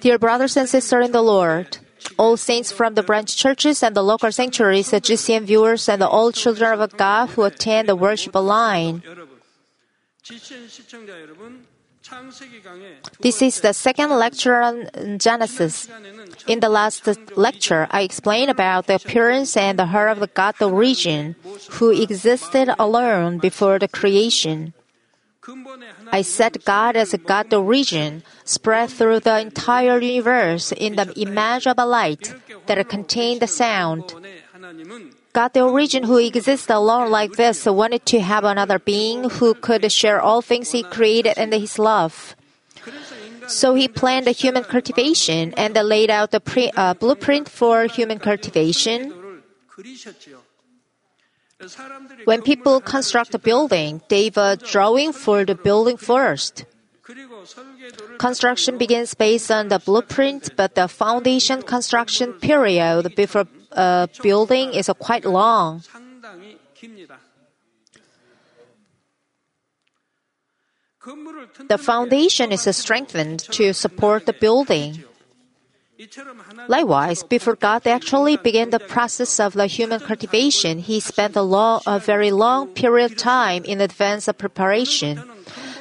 Dear brothers and sisters in the Lord, all saints from the branch churches and the local sanctuaries, the GCN viewers, and all children of God who attend the worship line. This is the second lecture on Genesis. In the last lecture, I explained about the appearance and the heart of the God origin, who existed alone before the creation. I said God as a God origin spread through the entire universe in the image of a light that contained the sound. God the origin who exists alone like this wanted to have another being who could share all things he created and his love. So he planned the human cultivation and laid out the pre, uh, blueprint for human cultivation. When people construct a building, they have a drawing for the building first. Construction begins based on the blueprint, but the foundation construction period before a building is quite long. The foundation is strengthened to support the building. Likewise, before God actually began the process of the human cultivation, He spent a, long, a very long period of time in advance of preparation.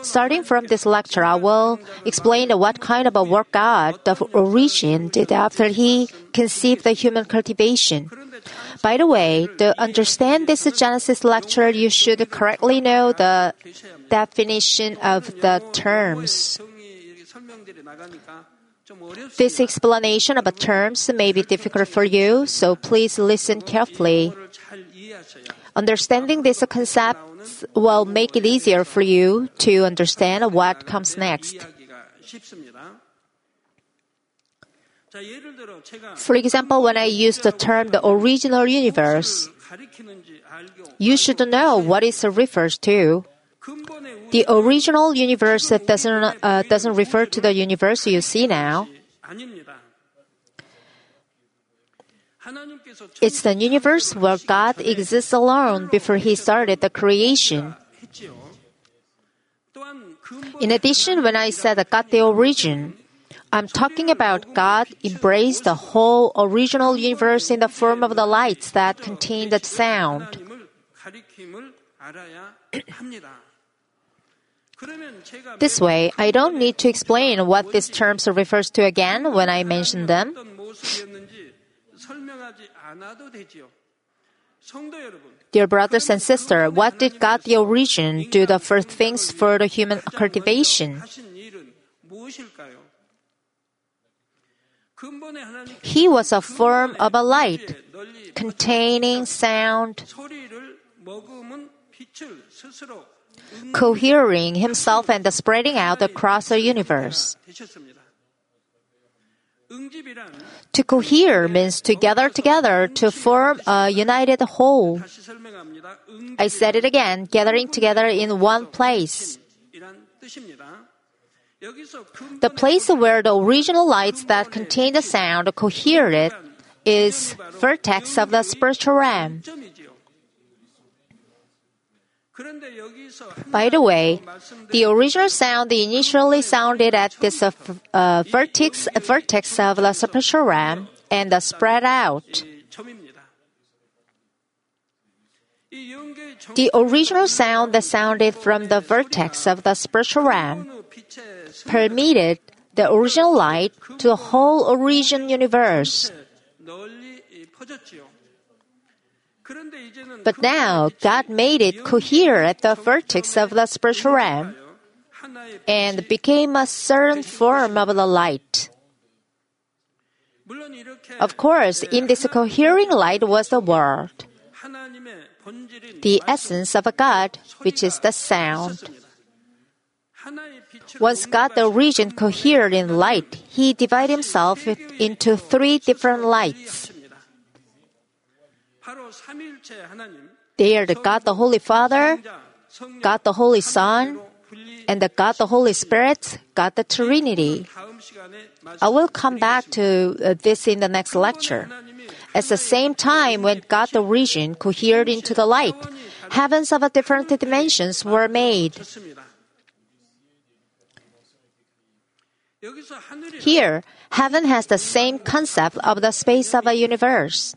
Starting from this lecture, I will explain what kind of a work God, the origin, did after He conceived the human cultivation. By the way, to understand this Genesis lecture, you should correctly know the definition of the terms. This explanation about terms may be difficult for you, so please listen carefully. Understanding these concepts will make it easier for you to understand what comes next. For example, when I use the term the original universe, you should know what it refers to. The original universe doesn't, uh, doesn't refer to the universe you see now. It's the universe where God exists alone before He started the creation. In addition, when I said God the origin, I'm talking about God embraced the whole original universe in the form of the lights that contain the sound. This way, I don't need to explain what these terms refers to again when I mention them. Dear brothers and sisters, what did God the origin do the first things for the human cultivation? He was a form of a light containing sound, cohering himself and spreading out across the universe. To cohere means to gather together to form a united whole. I said it again, gathering together in one place. The place where the original lights that contain the sound cohere is vertex of the spiritual realm. By the way, the original sound initially sounded at this uh, uh, vertex, vertex of the spiritual realm and spread out. The original sound that sounded from the vertex of the spiritual realm permitted the original light to the whole origin universe. But now God made it cohere at the vertex of the spiritual realm and became a certain form of the light. Of course, in this cohering light was the Word, the essence of a God, which is the sound. Once God the origin cohered in light, he divided himself into three different lights. They are the God the Holy Father, God the Holy Son, and the God the Holy Spirit, God the Trinity. I will come back to uh, this in the next lecture. At the same time, when God the origin cohered into the light, heavens of different dimensions were made. Here, heaven has the same concept of the space of a universe.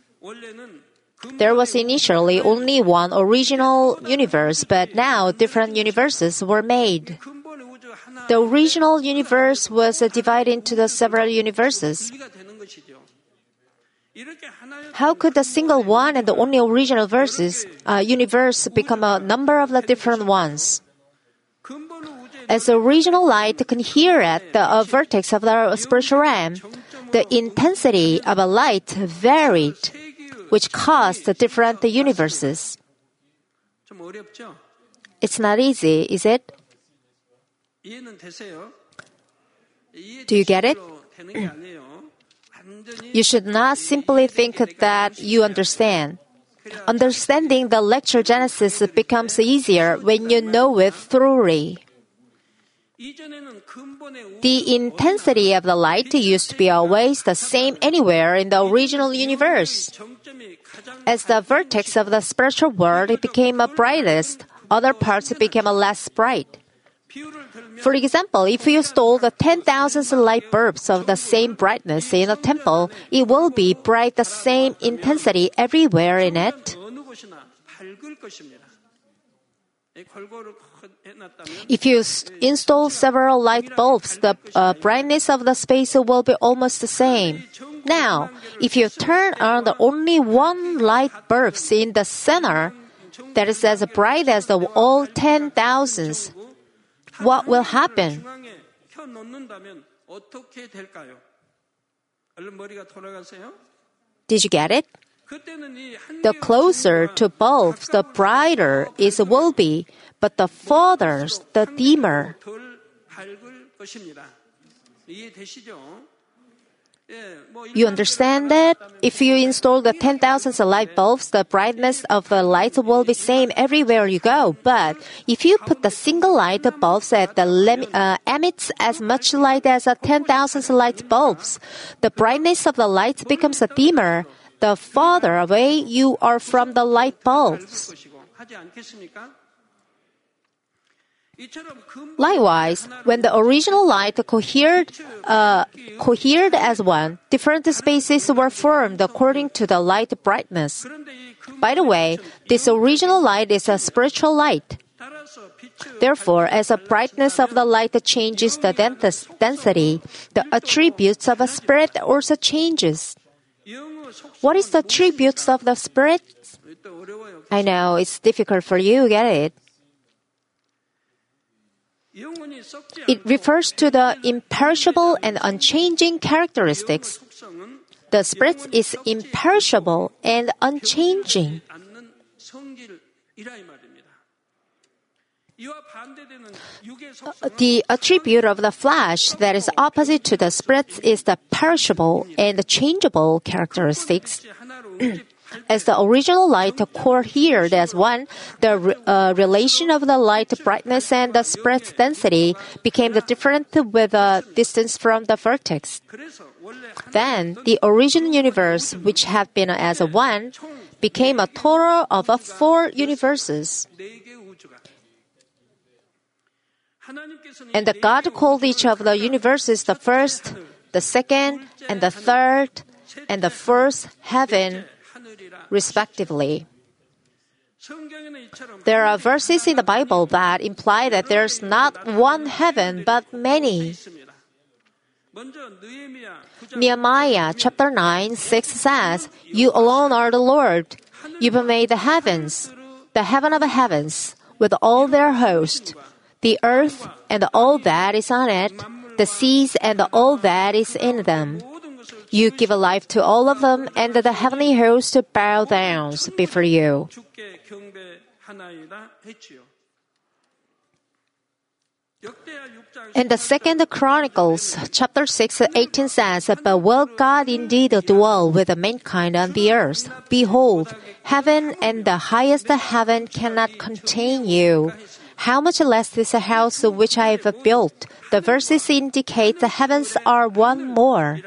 There was initially only one original universe, but now different universes were made. The original universe was divided into the several universes. How could the single one and the only original verses, uh, universe become a number of the different ones? As the original light can hear at the uh, vertex of the spiritual realm, the intensity of a light varied which caused the different universes. It's not easy, is it? Do you get it? You should not simply think that you understand. Understanding the lecture Genesis becomes easier when you know it thoroughly. The intensity of the light used to be always the same anywhere in the original universe. As the vertex of the spiritual world it became a brightest, other parts became a less bright. For example, if you stole the 10,000 light bulbs of the same brightness in a temple, it will be bright the same intensity everywhere in it. If you install several light bulbs, the uh, brightness of the space will be almost the same. Now, if you turn on the only one light bulb in the center, that is as bright as the all ten thousands, what will happen? Did you get it? The closer to both, the brighter it will be, but the farther, the dimmer. You understand that? If you install the 10,000 light bulbs, the brightness of the light will be same everywhere you go. But if you put the single light bulbs that the lem- uh, emits as much light as a 10,000 light bulbs, the brightness of the light becomes a dimmer the farther away you are from the light bulbs. Likewise, when the original light cohered, uh, cohered as one, different spaces were formed according to the light brightness. By the way, this original light is a spiritual light. Therefore, as the brightness of the light changes the density, the attributes of a spirit also changes. What is the tributes of the Spirit? I know it's difficult for you to get it. It refers to the imperishable and unchanging characteristics. The Spirit is imperishable and unchanging. Uh, the attribute of the flesh that is opposite to the spirit is the perishable and changeable characteristics. as the original light cohered as one, the uh, relation of the light brightness and the spread density became the different with the distance from the vertex. Then, the original universe, which had been as a one, became a total of four universes. And the God called each of the universes the first, the second, and the third, and the first heaven, respectively. There are verses in the Bible that imply that there's not one heaven but many. Nehemiah chapter 9, 6 says, You alone are the Lord. You've made the heavens, the heaven of the heavens, with all their host, the earth and all that is on it, the seas and all that is in them. You give life to all of them, and the heavenly host bow down before you. In the second Chronicles, chapter 6, 18 says, But will God indeed dwell with mankind on the earth? Behold, heaven and the highest heaven cannot contain you. How much less is the house which I have built? The verses indicate the heavens are one more.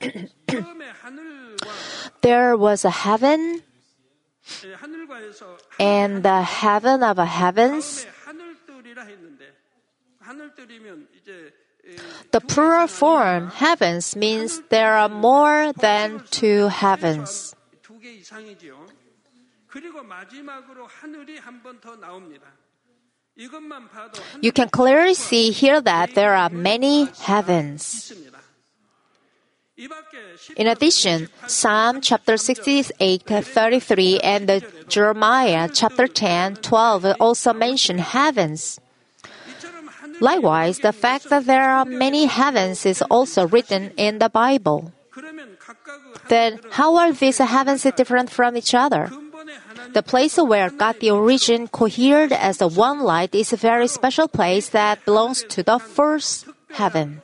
there was a heaven and the heaven of heavens. The plural form heavens means there are more than two heavens. You can clearly see here that there are many heavens. In addition, Psalm chapter 68, 33 and the Jeremiah chapter 10, 12 also mention heavens. Likewise, the fact that there are many heavens is also written in the Bible. Then, how are these heavens different from each other? The place where God the origin cohered as the one light is a very special place that belongs to the first heaven.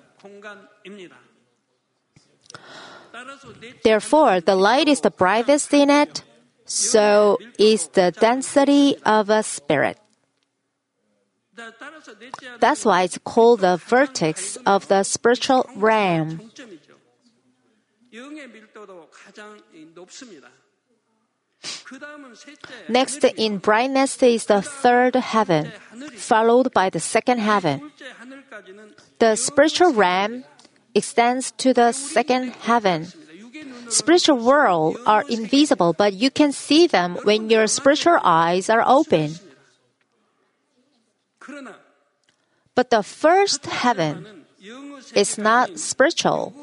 Therefore, the light is the brightest in it, so is the density of a spirit. That's why it's called the vertex of the spiritual realm. Next in brightness is the third heaven, followed by the second heaven. The spiritual realm extends to the second heaven. Spiritual world are invisible, but you can see them when your spiritual eyes are open. But the first heaven is not spiritual,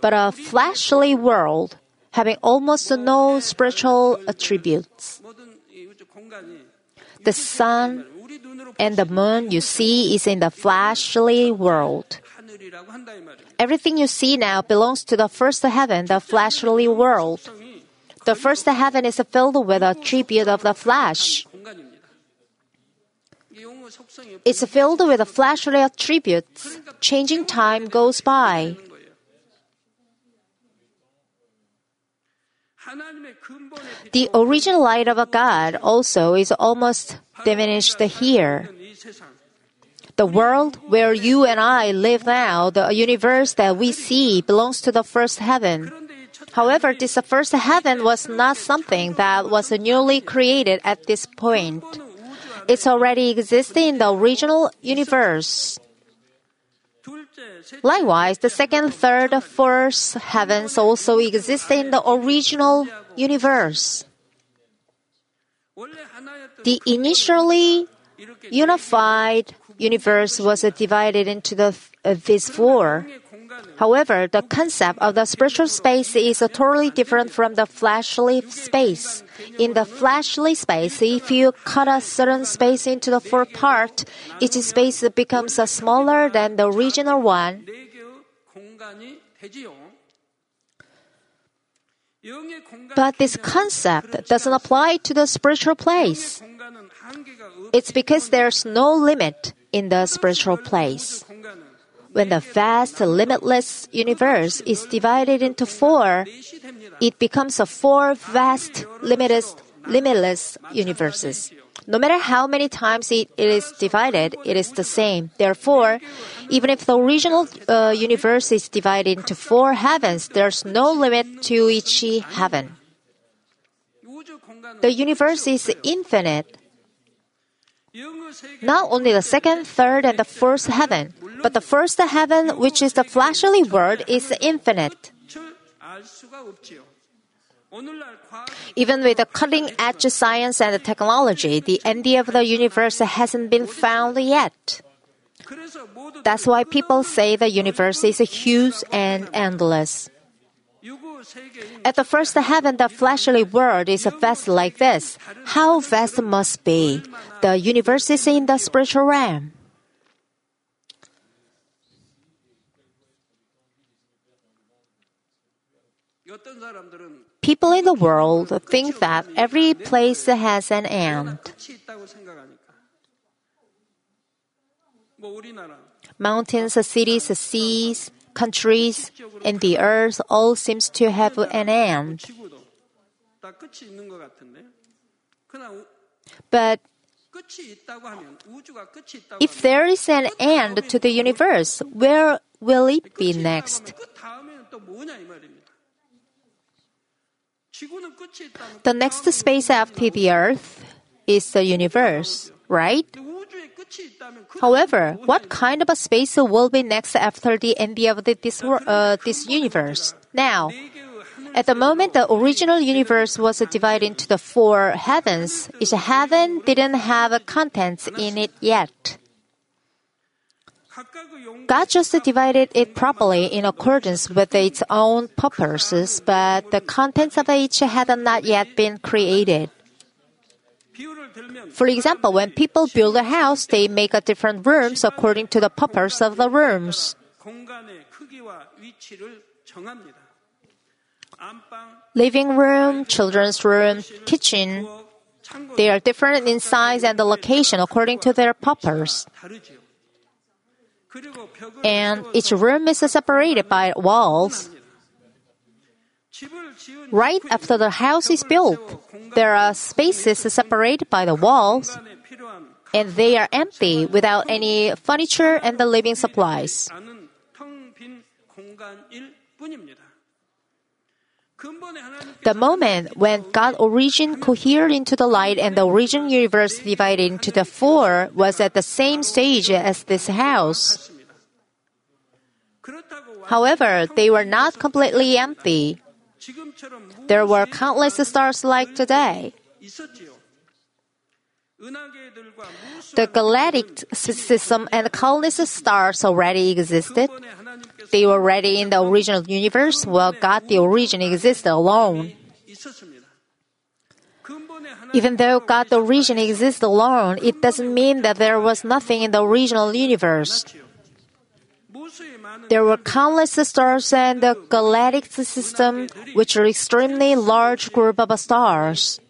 but a fleshly world having almost no spiritual attributes. The sun and the moon you see is in the fleshly world. Everything you see now belongs to the first heaven, the fleshly world. The first heaven is filled with a tribute of the flesh. It's filled with fleshly attributes. Changing time goes by. The original light of a God also is almost diminished here. The world where you and I live now, the universe that we see, belongs to the first heaven. However, this first heaven was not something that was newly created at this point. It's already existing in the original universe. Likewise, the second, third, fourth heavens also exist in the original universe. The initially unified universe was divided into the, uh, these four However, the concept of the spiritual space is totally different from the fleshly space. In the fleshly space, if you cut a certain space into the four parts, each space becomes smaller than the original one. But this concept doesn't apply to the spiritual place. It's because there's no limit in the spiritual place. When the vast, limitless universe is divided into four, it becomes a four vast, limitless, limitless universes. No matter how many times it, it is divided, it is the same. Therefore, even if the original uh, universe is divided into four heavens, there's no limit to each heaven. The universe is infinite. Not only the second, third, and the first heaven, but the first heaven, which is the fleshly world, is infinite. Even with the cutting edge science and the technology, the end of the universe hasn't been found yet. That's why people say the universe is huge and endless. At the first heaven, the fleshly world is vast like this. How vast must be the universe is in the spiritual realm? People in the world think that every place has an end. Mountains, cities, seas, countries, and the earth all seems to have an end. But if there is an end to the universe, where will it be next? The next space after the earth is the universe, right? However, what kind of a space will be next after the end of the, this, uh, this universe? Now, at the moment, the original universe was divided into the four heavens. Each heaven didn't have contents in it yet. God just divided it properly in accordance with its own purposes, but the contents of each had not yet been created. For example, when people build a house, they make a different rooms according to the purpose of the rooms. Living room, children's room, kitchen, they are different in size and the location according to their purpose. And each room is separated by walls. Right after the house is built, there are spaces separated by the walls, and they are empty without any furniture and the living supplies. The moment when God origin cohered into the light and the origin universe divided into the four was at the same stage as this house. However, they were not completely empty. There were countless stars like today. The galactic system and countless stars already existed. They were already in the original universe while God the origin existed alone. Even though God the origin exists alone, it doesn't mean that there was nothing in the original universe. There were countless stars in the galactic system, which are extremely large group of stars.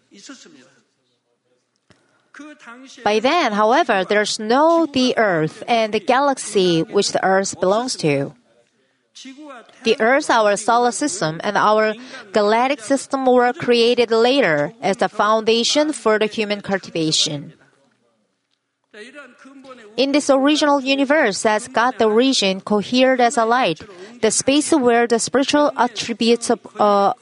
By then, however, there's no the Earth and the galaxy which the Earth belongs to. The Earth, our solar system, and our galactic system were created later as the foundation for the human cultivation. In this original universe, as God the origin cohered as a light, the space where the spiritual attributes are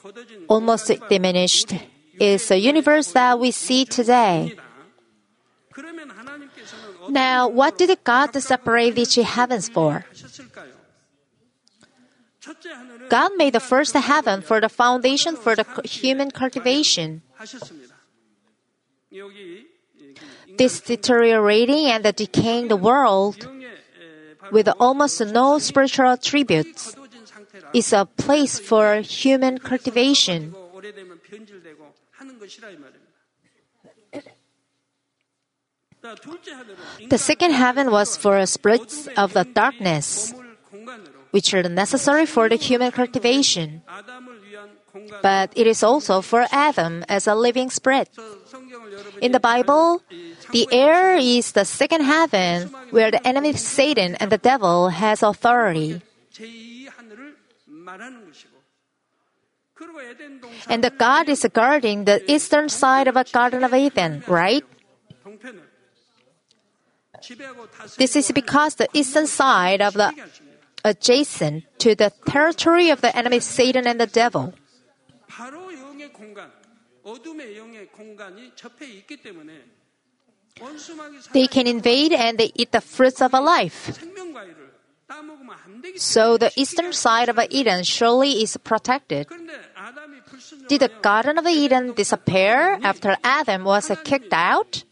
almost diminished is the universe that we see today. Now, what did God separate these heavens for? God made the first heaven for the foundation for the human cultivation this deteriorating and decaying the world with almost no spiritual attributes is a place for human cultivation. The second heaven was for spirits of the darkness, which are necessary for the human cultivation. But it is also for Adam as a living spirit. In the Bible, the air is the second heaven where the enemy Satan and the devil has authority. And the God is guarding the eastern side of a Garden of Eden, right? This is because the eastern side of the adjacent to the territory of the enemy Satan and the devil. They can invade and they eat the fruits of a life. So the eastern side of Eden surely is protected. Did the Garden of Eden disappear after Adam was kicked out?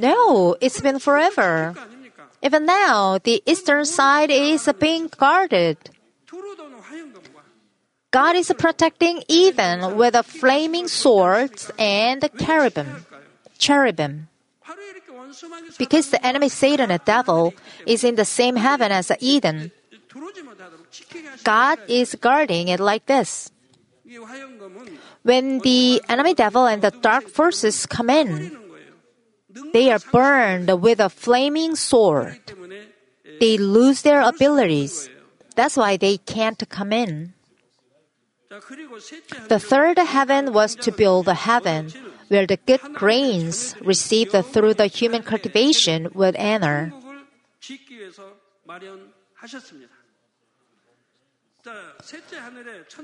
No, it's been forever. Even now, the eastern side is being guarded. God is protecting even with a flaming swords and the cherubim. Cherubim. Because the enemy Satan, the devil, is in the same heaven as Eden. God is guarding it like this. When the enemy devil and the dark forces come in, they are burned with a flaming sword. They lose their abilities. That's why they can't come in. The third heaven was to build a heaven where the good grains received through the human cultivation would enter.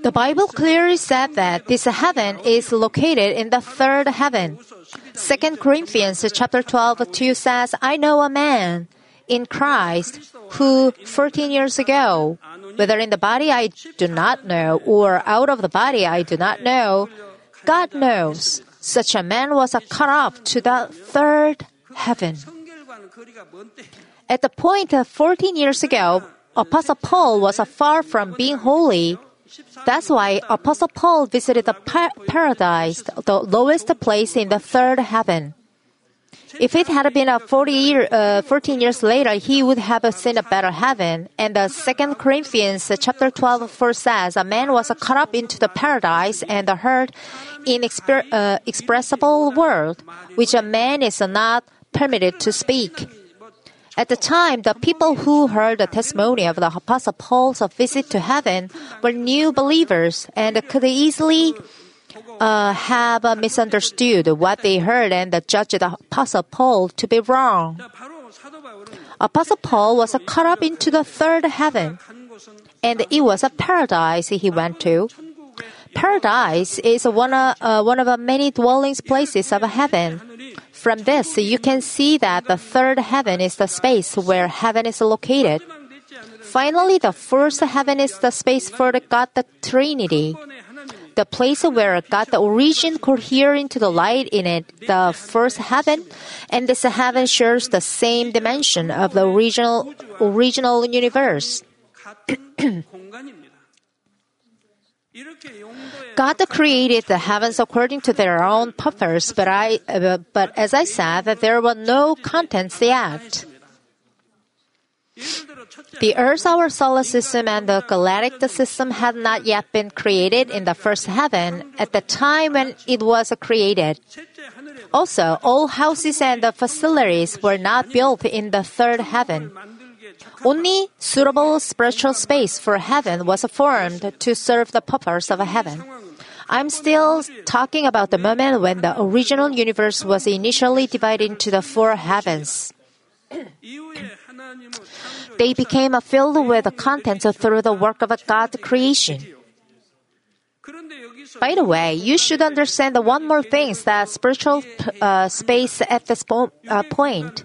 The Bible clearly said that this heaven is located in the third heaven. 2 Corinthians chapter 12 2 says, I know a man in Christ who 14 years ago whether in the body, I do not know, or out of the body, I do not know. God knows. Such a man was cut off to the third heaven. At the point of 14 years ago, Apostle Paul was far from being holy. That's why Apostle Paul visited the par- paradise, the lowest place in the third heaven. If it had been a 40 year, uh, 14 years later, he would have seen a better heaven. And the Second Corinthians uh, chapter 12 verse says, a man was caught up into the paradise and heard inexpressible word, which a man is not permitted to speak. At the time, the people who heard the testimony of the Apostle Paul's visit to heaven were new believers and could easily uh, have uh, misunderstood what they heard and judged Apostle Paul to be wrong. Apostle Paul was caught up into the third heaven, and it was a paradise he went to. Paradise is one of, uh, one of many dwelling places of heaven. From this, you can see that the third heaven is the space where heaven is located. Finally, the first heaven is the space for the God the Trinity the place where God the origin coherent to the light in it, the first heaven, and this heaven shares the same dimension of the original original universe. God created the heavens according to their own purpose, but I, uh, but as I said, that there were no contents yet. The Earth, our solar system, and the galactic system had not yet been created in the first heaven at the time when it was created. Also, all houses and the facilities were not built in the third heaven. Only suitable spiritual space for heaven was formed to serve the purpose of heaven. I'm still talking about the moment when the original universe was initially divided into the four heavens they became filled with the contents through the work of God's creation. By the way, you should understand the one more thing that spiritual uh, space at this po- uh, point.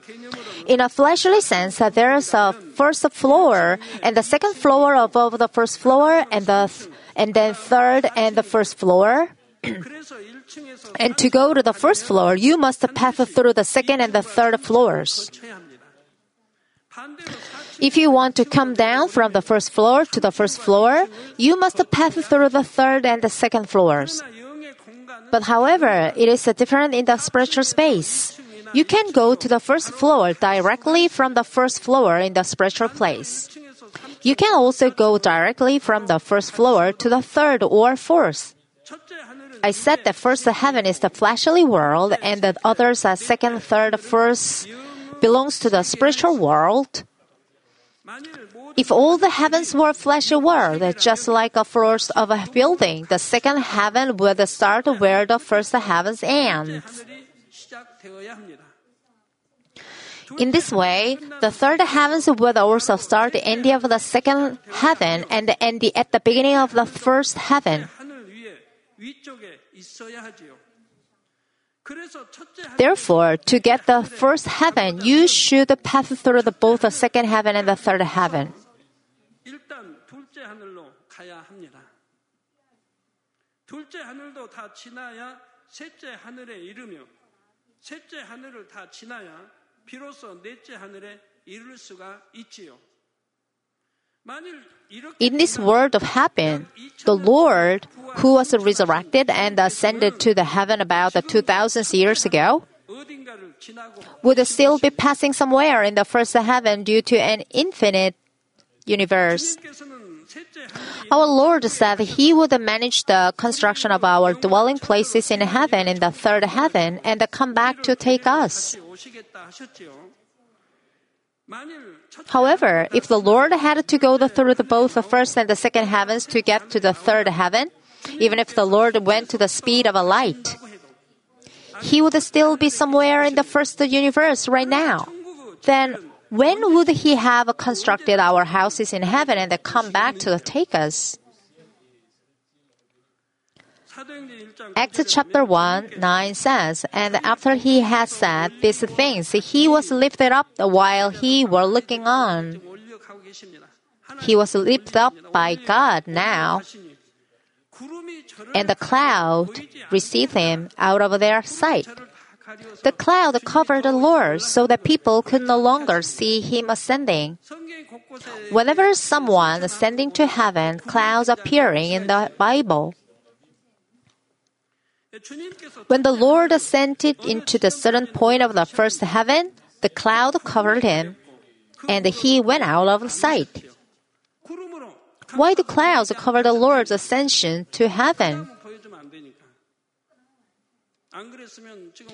In a fleshly sense, uh, there is a first floor and the second floor above the first floor and the th- and then third and the first floor. and to go to the first floor, you must pass through the second and the third floors. If you want to come down from the first floor to the first floor, you must pass through the third and the second floors. But however, it is different in the spiritual space. You can go to the first floor directly from the first floor in the spiritual place. You can also go directly from the first floor to the third or fourth. I said the first heaven is the fleshly world and the others are second, third, first, belongs to the spiritual world. If all the heavens were fleshy world, just like a floor of a building, the second heaven would start where the first heavens end. In this way, the third heavens would also start the end of the second heaven and end at the beginning of the first heaven. Therefore, to get the first heaven, you should pass through the, both the second heaven and the third heaven. 둘째 하늘도 다 지나야 셋째 하늘에 이르며 셋째 하늘을 다 지나야 비로소 넷째 하늘에 이를 수가 있지요. In this world of heaven, the Lord, who was resurrected and ascended to the heaven about 2,000 years ago, would still be passing somewhere in the first heaven due to an infinite universe. Our Lord said He would manage the construction of our dwelling places in heaven in the third heaven and come back to take us. However, if the Lord had to go through the, both the first and the second heavens to get to the third heaven, even if the Lord went to the speed of a light, He would still be somewhere in the first universe right now. Then, When would he have constructed our houses in heaven and come back to take us? Acts chapter 1, 9 says, And after he had said these things, he was lifted up while he were looking on. He was lifted up by God now, and the cloud received him out of their sight. The cloud covered the Lord so that people could no longer see him ascending. Whenever someone ascending to heaven, clouds appearing in the Bible. When the Lord ascended into the certain point of the first heaven, the cloud covered him, and he went out of sight. Why do clouds cover the Lord's ascension to heaven?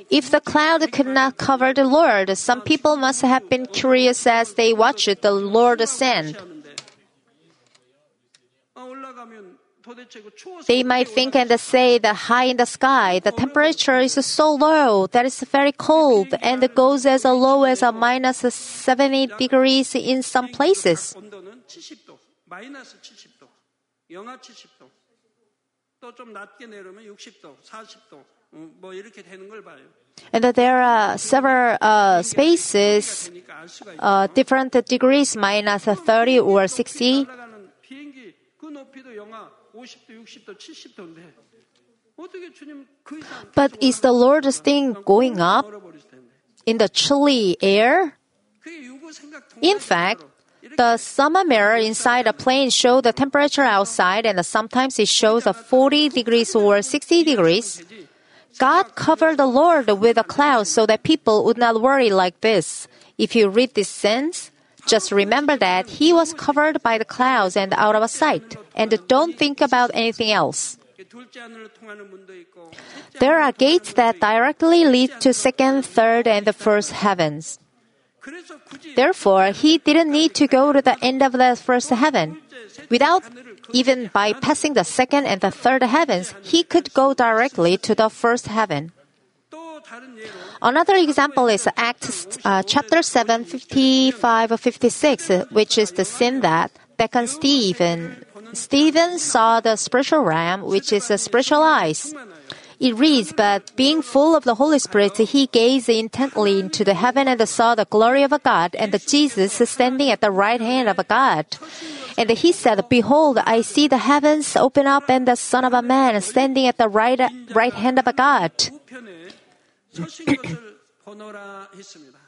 If the cloud could not cover the Lord, some people must have been curious as they watched the Lord ascend. They might think and say that high in the sky, the temperature is so low that it's very cold and goes as low as a minus 70 degrees in some places. And there are several uh, spaces, uh, different degrees, minus 30 or 60. But is the Lord's thing going up in the chilly air? In fact, the thermometer inside a plane shows the temperature outside and sometimes it shows a 40 degrees or 60 degrees. God covered the Lord with a cloud so that people would not worry like this. If you read this sense, just remember that he was covered by the clouds and out of sight, and don't think about anything else. There are gates that directly lead to second, third, and the first heavens. Therefore, he didn't need to go to the end of the first heaven. Without even bypassing the second and the third heavens, he could go directly to the first heaven. Another example is Acts uh, chapter 7, 55 or 56, uh, which is the sin that beckoned Stephen. Stephen saw the spiritual realm, which is a spiritual eyes. It reads, But being full of the Holy Spirit, he gazed intently into the heaven and saw the glory of a God and the Jesus standing at the right hand of God. And he said, Behold, I see the heavens open up and the Son of a Man standing at the right, right hand of a God. 우편에 서신 것을 보노라 했습니다.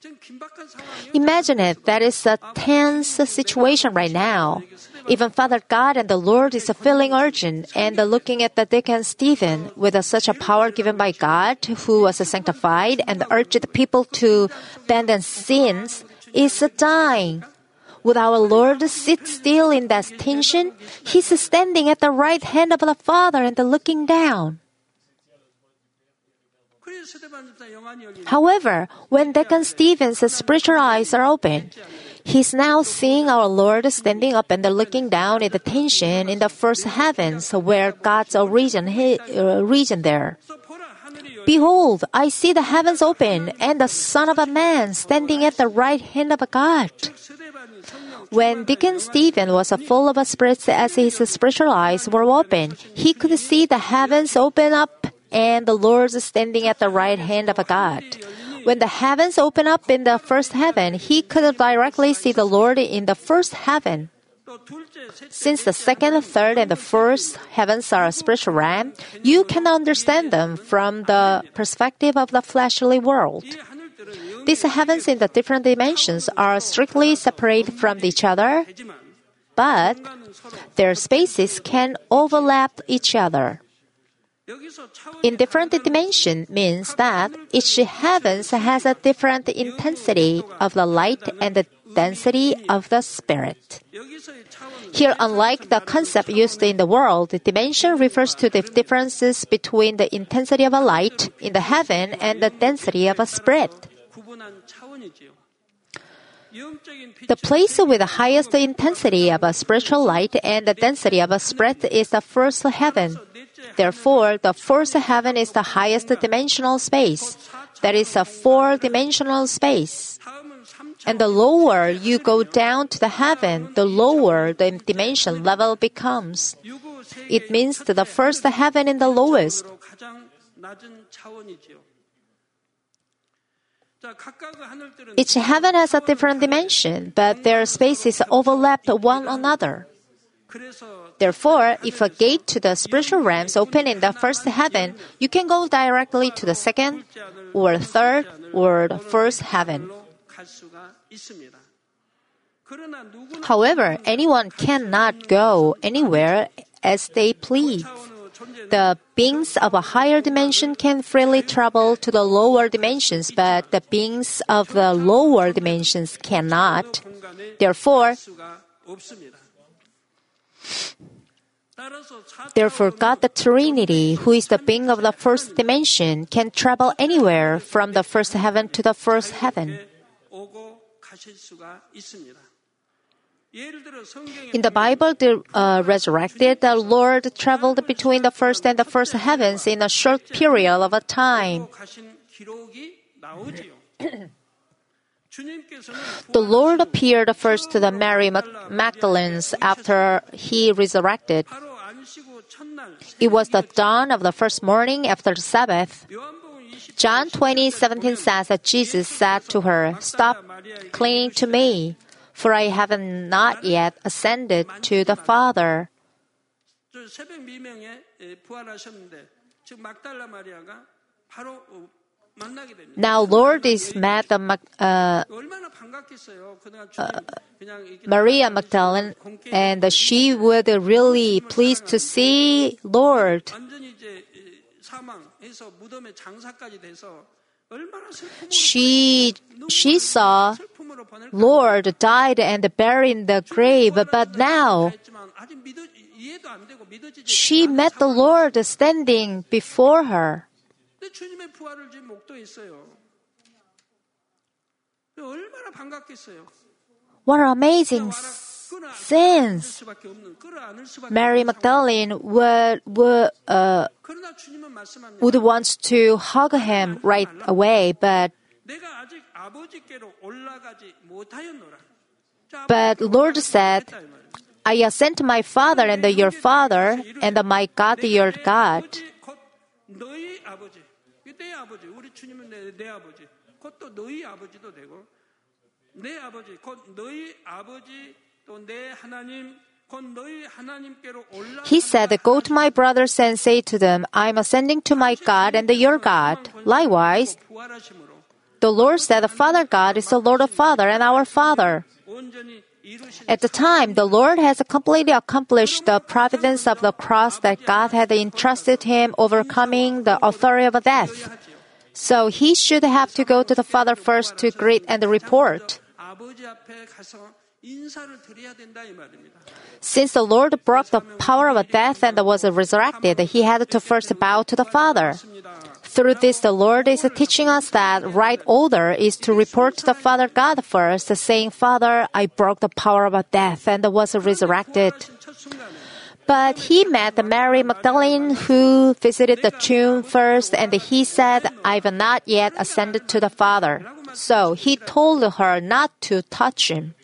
지금 긴박한 상황이요. Imagine it, that is a tense situation right now. Even Father God and the Lord is feeling urgent and looking at the deacon Stephen with such a power given by God who was sanctified and urged people to abandon sins is dying. Would our Lord sit still in that tension? He's standing at the right hand of the Father and looking down. However, when Deacon Stephen's spiritual eyes are open, he's now seeing our Lord standing up and looking down at the tension in the first heavens where God's origin, uh, region there. Behold, I see the heavens open and the Son of a Man standing at the right hand of God. When Deacon Stephen was full of spirits as his spiritual eyes were open, he could see the heavens open up and the Lord is standing at the right hand of God. When the heavens open up in the first heaven, he could directly see the Lord in the first heaven. Since the second, third, and the first heavens are a spiritual realm, you can understand them from the perspective of the fleshly world. These heavens in the different dimensions are strictly separate from each other, but their spaces can overlap each other. In different dimension means that each heavens has a different intensity of the light and the density of the spirit. Here, unlike the concept used in the world, dimension refers to the differences between the intensity of a light in the heaven and the density of a spirit. The place with the highest intensity of a spiritual light and the density of a spirit is the first heaven. Therefore, the fourth heaven is the highest dimensional space. That is a four dimensional space. And the lower you go down to the heaven, the lower the dimension level becomes. It means the first heaven in the lowest. Each heaven has a different dimension, but their spaces overlap one another. Therefore, if a gate to the spiritual realms open in the first heaven, you can go directly to the second or third or first heaven. However, anyone cannot go anywhere as they please. The beings of a higher dimension can freely travel to the lower dimensions, but the beings of the lower dimensions cannot. Therefore, Therefore, God the Trinity, who is the being of the first dimension, can travel anywhere from the first heaven to the first heaven. In the Bible, the uh, resurrected, the Lord traveled between the first and the first heavens in a short period of a time. The Lord appeared first to the Mary Magdalenes after he resurrected. It was the dawn of the first morning after the Sabbath. John 20, 17 says that Jesus said to her, Stop clinging to me, for I have not yet ascended to the Father. Now, Lord is met the uh, uh, Maria Magdalene, and she was really pleased to see Lord. She she saw Lord died and buried in the grave, but now she met the Lord standing before her. 근데 주님의 부활을 지금 목도했어요. 얼마나 반갑겠어요. What an amazing 끌어 sense! 수밖에 없는 끌어안을 수밖에 Mary 없는 상황. Magdalene would would uh, 그러나 주님은 말씀합니다. would want to hug him right away, but 내가 아직 아버지께로 올라가지 못하였노라. 자, But 아버지께로 Lord 올라가지 said, 못했다, 이 말이에요. I ascend to my Father and your Father, and my God your 내 God. 아버지, 곧 너희 아버지. 이게 내 아버지. 우리 주님은 내, 내 아버지. 곧 또 너희 아버지도 되고 내 아버지, 곧 너희 아버지 또 내 하나님, 곧 너희 하나님께로 올라. He said, Go to my brothers and say to them, I am ascending to my God and your God. Likewise, 부활하심으로 the Lord said, Father God is the Lord of Father and our Father. At the time, the Lord has completely accomplished the providence of the cross that God had entrusted him, overcoming the authority of death. So he should have to go to the Father first to greet and report. Since the Lord broke the power of death and was resurrected, he had to first bow to the Father. Through this, the Lord is teaching us that right order is to report to the Father God first, saying, Father, I broke the power of death and was resurrected. But he met Mary Magdalene who visited the tomb first and he said, I've not yet ascended to the Father. So he told her not to touch him.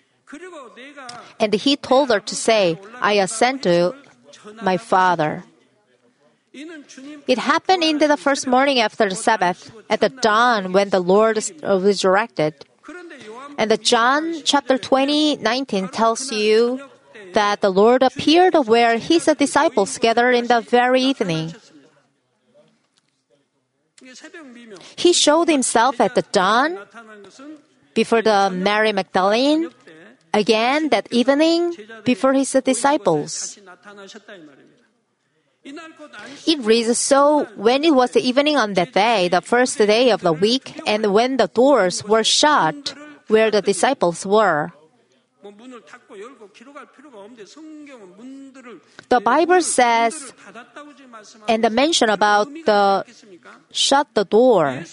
And he told her to say, I ascend to my Father. It happened in the first morning after the Sabbath, at the dawn when the Lord resurrected. Uh, and the John chapter 20, 19 tells you that the Lord appeared where his disciples gathered in the very evening. He showed himself at the dawn before the Mary Magdalene, again that evening before his disciples. It reads So when it was the evening on that day, the first day of the week, and when the doors were shut where the disciples were. The Bible says, and the mention about the shut the door.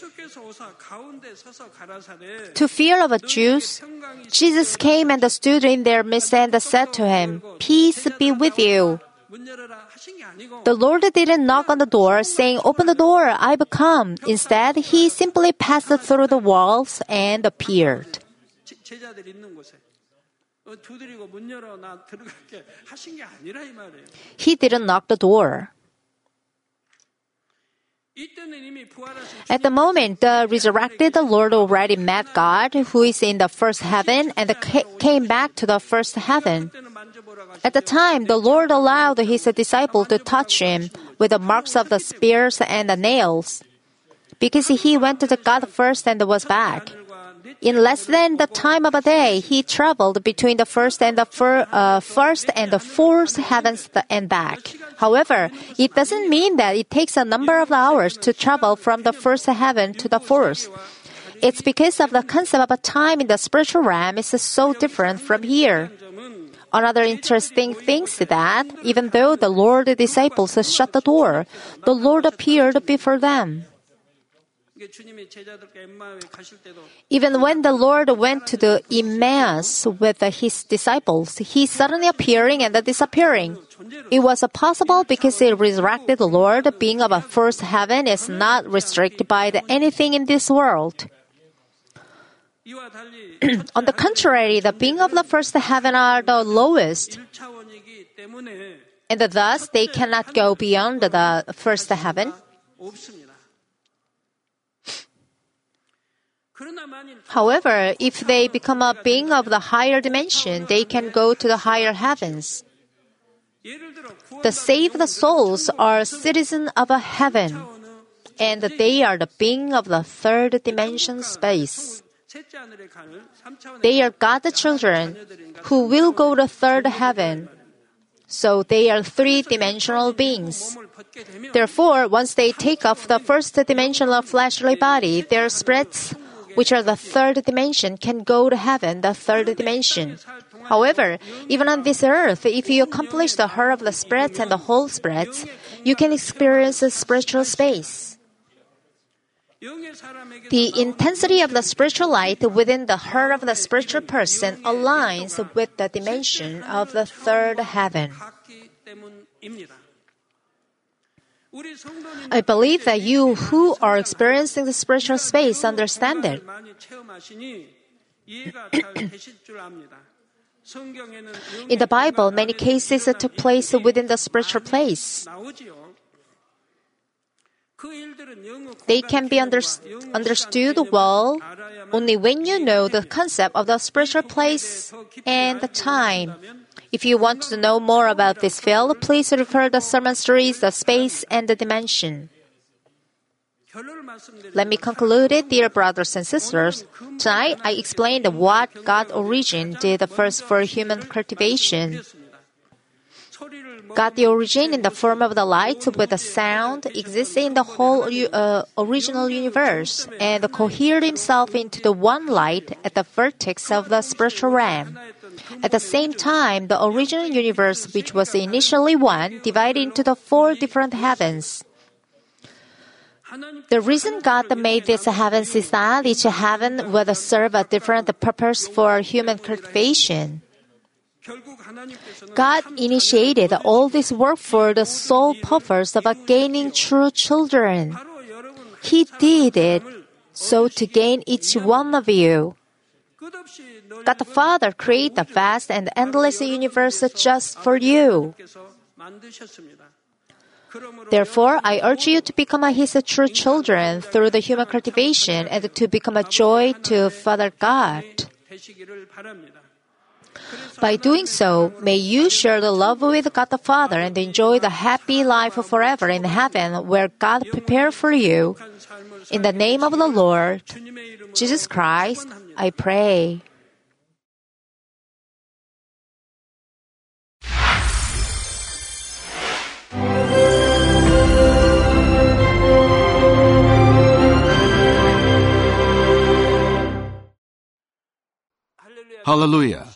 To fear of the Jews, Jesus came and stood in their midst and said to him, Peace be with you. The Lord didn't knock on the door saying, Open the door, I've come. Instead, he simply passed through the walls and appeared. He didn't knock the door. At the moment, the resurrected Lord already met God, who is in the first heaven, and came back to the first heaven. At the time, the Lord allowed his disciple to touch him with the marks of the spears and the nails, because he went to God first and was back. In less than the time of a day, he traveled between the first and the fir- uh, first and the fourth heavens and back. However, it doesn't mean that it takes a number of hours to travel from the first heaven to the fourth. It's because of the concept of a time in the spiritual realm is so different from here. Another interesting thing is that even though the Lord disciples shut the door, the Lord appeared before them. Even when the Lord went to the Emmaus with his disciples, he suddenly appearing and disappearing. It was possible because the resurrected Lord being of a first heaven is not restricted by anything in this world. On the contrary, the beings of the first heaven are the lowest, and thus they cannot go beyond the first heaven. However, if they become a being of the higher dimension, they can go to the higher heavens. The saved souls are citizens of a heaven, and they are the being of the third dimension space. They are God's children who will go to third heaven. So they are three dimensional beings. Therefore, once they take off the first dimensional fleshly body, their spirits, which are the third dimension, can go to heaven, the third dimension. However, even on this earth, if you accomplish the heart of the spirits and the whole spirits, you can experience a spiritual space. The intensity of the spiritual light within the heart of the spiritual person aligns with the dimension of the third heaven. I believe that you who are experiencing the spiritual space understand it. In the Bible, many cases took place within the spiritual place. They can be understood well only when you know the concept of the spiritual place and the time. If you want to know more about this field, please refer the sermon series The Space and the Dimension. Let me conclude it, dear brothers and sisters. Tonight, I explained what God origin did first for human cultivation got the origin in the form of the light with the sound exists in the whole uh, original universe and cohered himself into the one light at the vertex of the spiritual realm. At the same time, the original universe, which was initially one, divided into the four different heavens. The reason God made these heavens is that each heaven would serve a different purpose for human cultivation. God initiated all this work for the sole purpose of gaining true children. He did it so to gain each one of you. God the Father created the vast and endless universe just for you. Therefore, I urge you to become His true children through the human cultivation and to become a joy to Father God. By doing so, may you share the love with God the Father and enjoy the happy life forever in heaven where God prepared for you. In the name of the Lord, Jesus Christ, I pray. Hallelujah.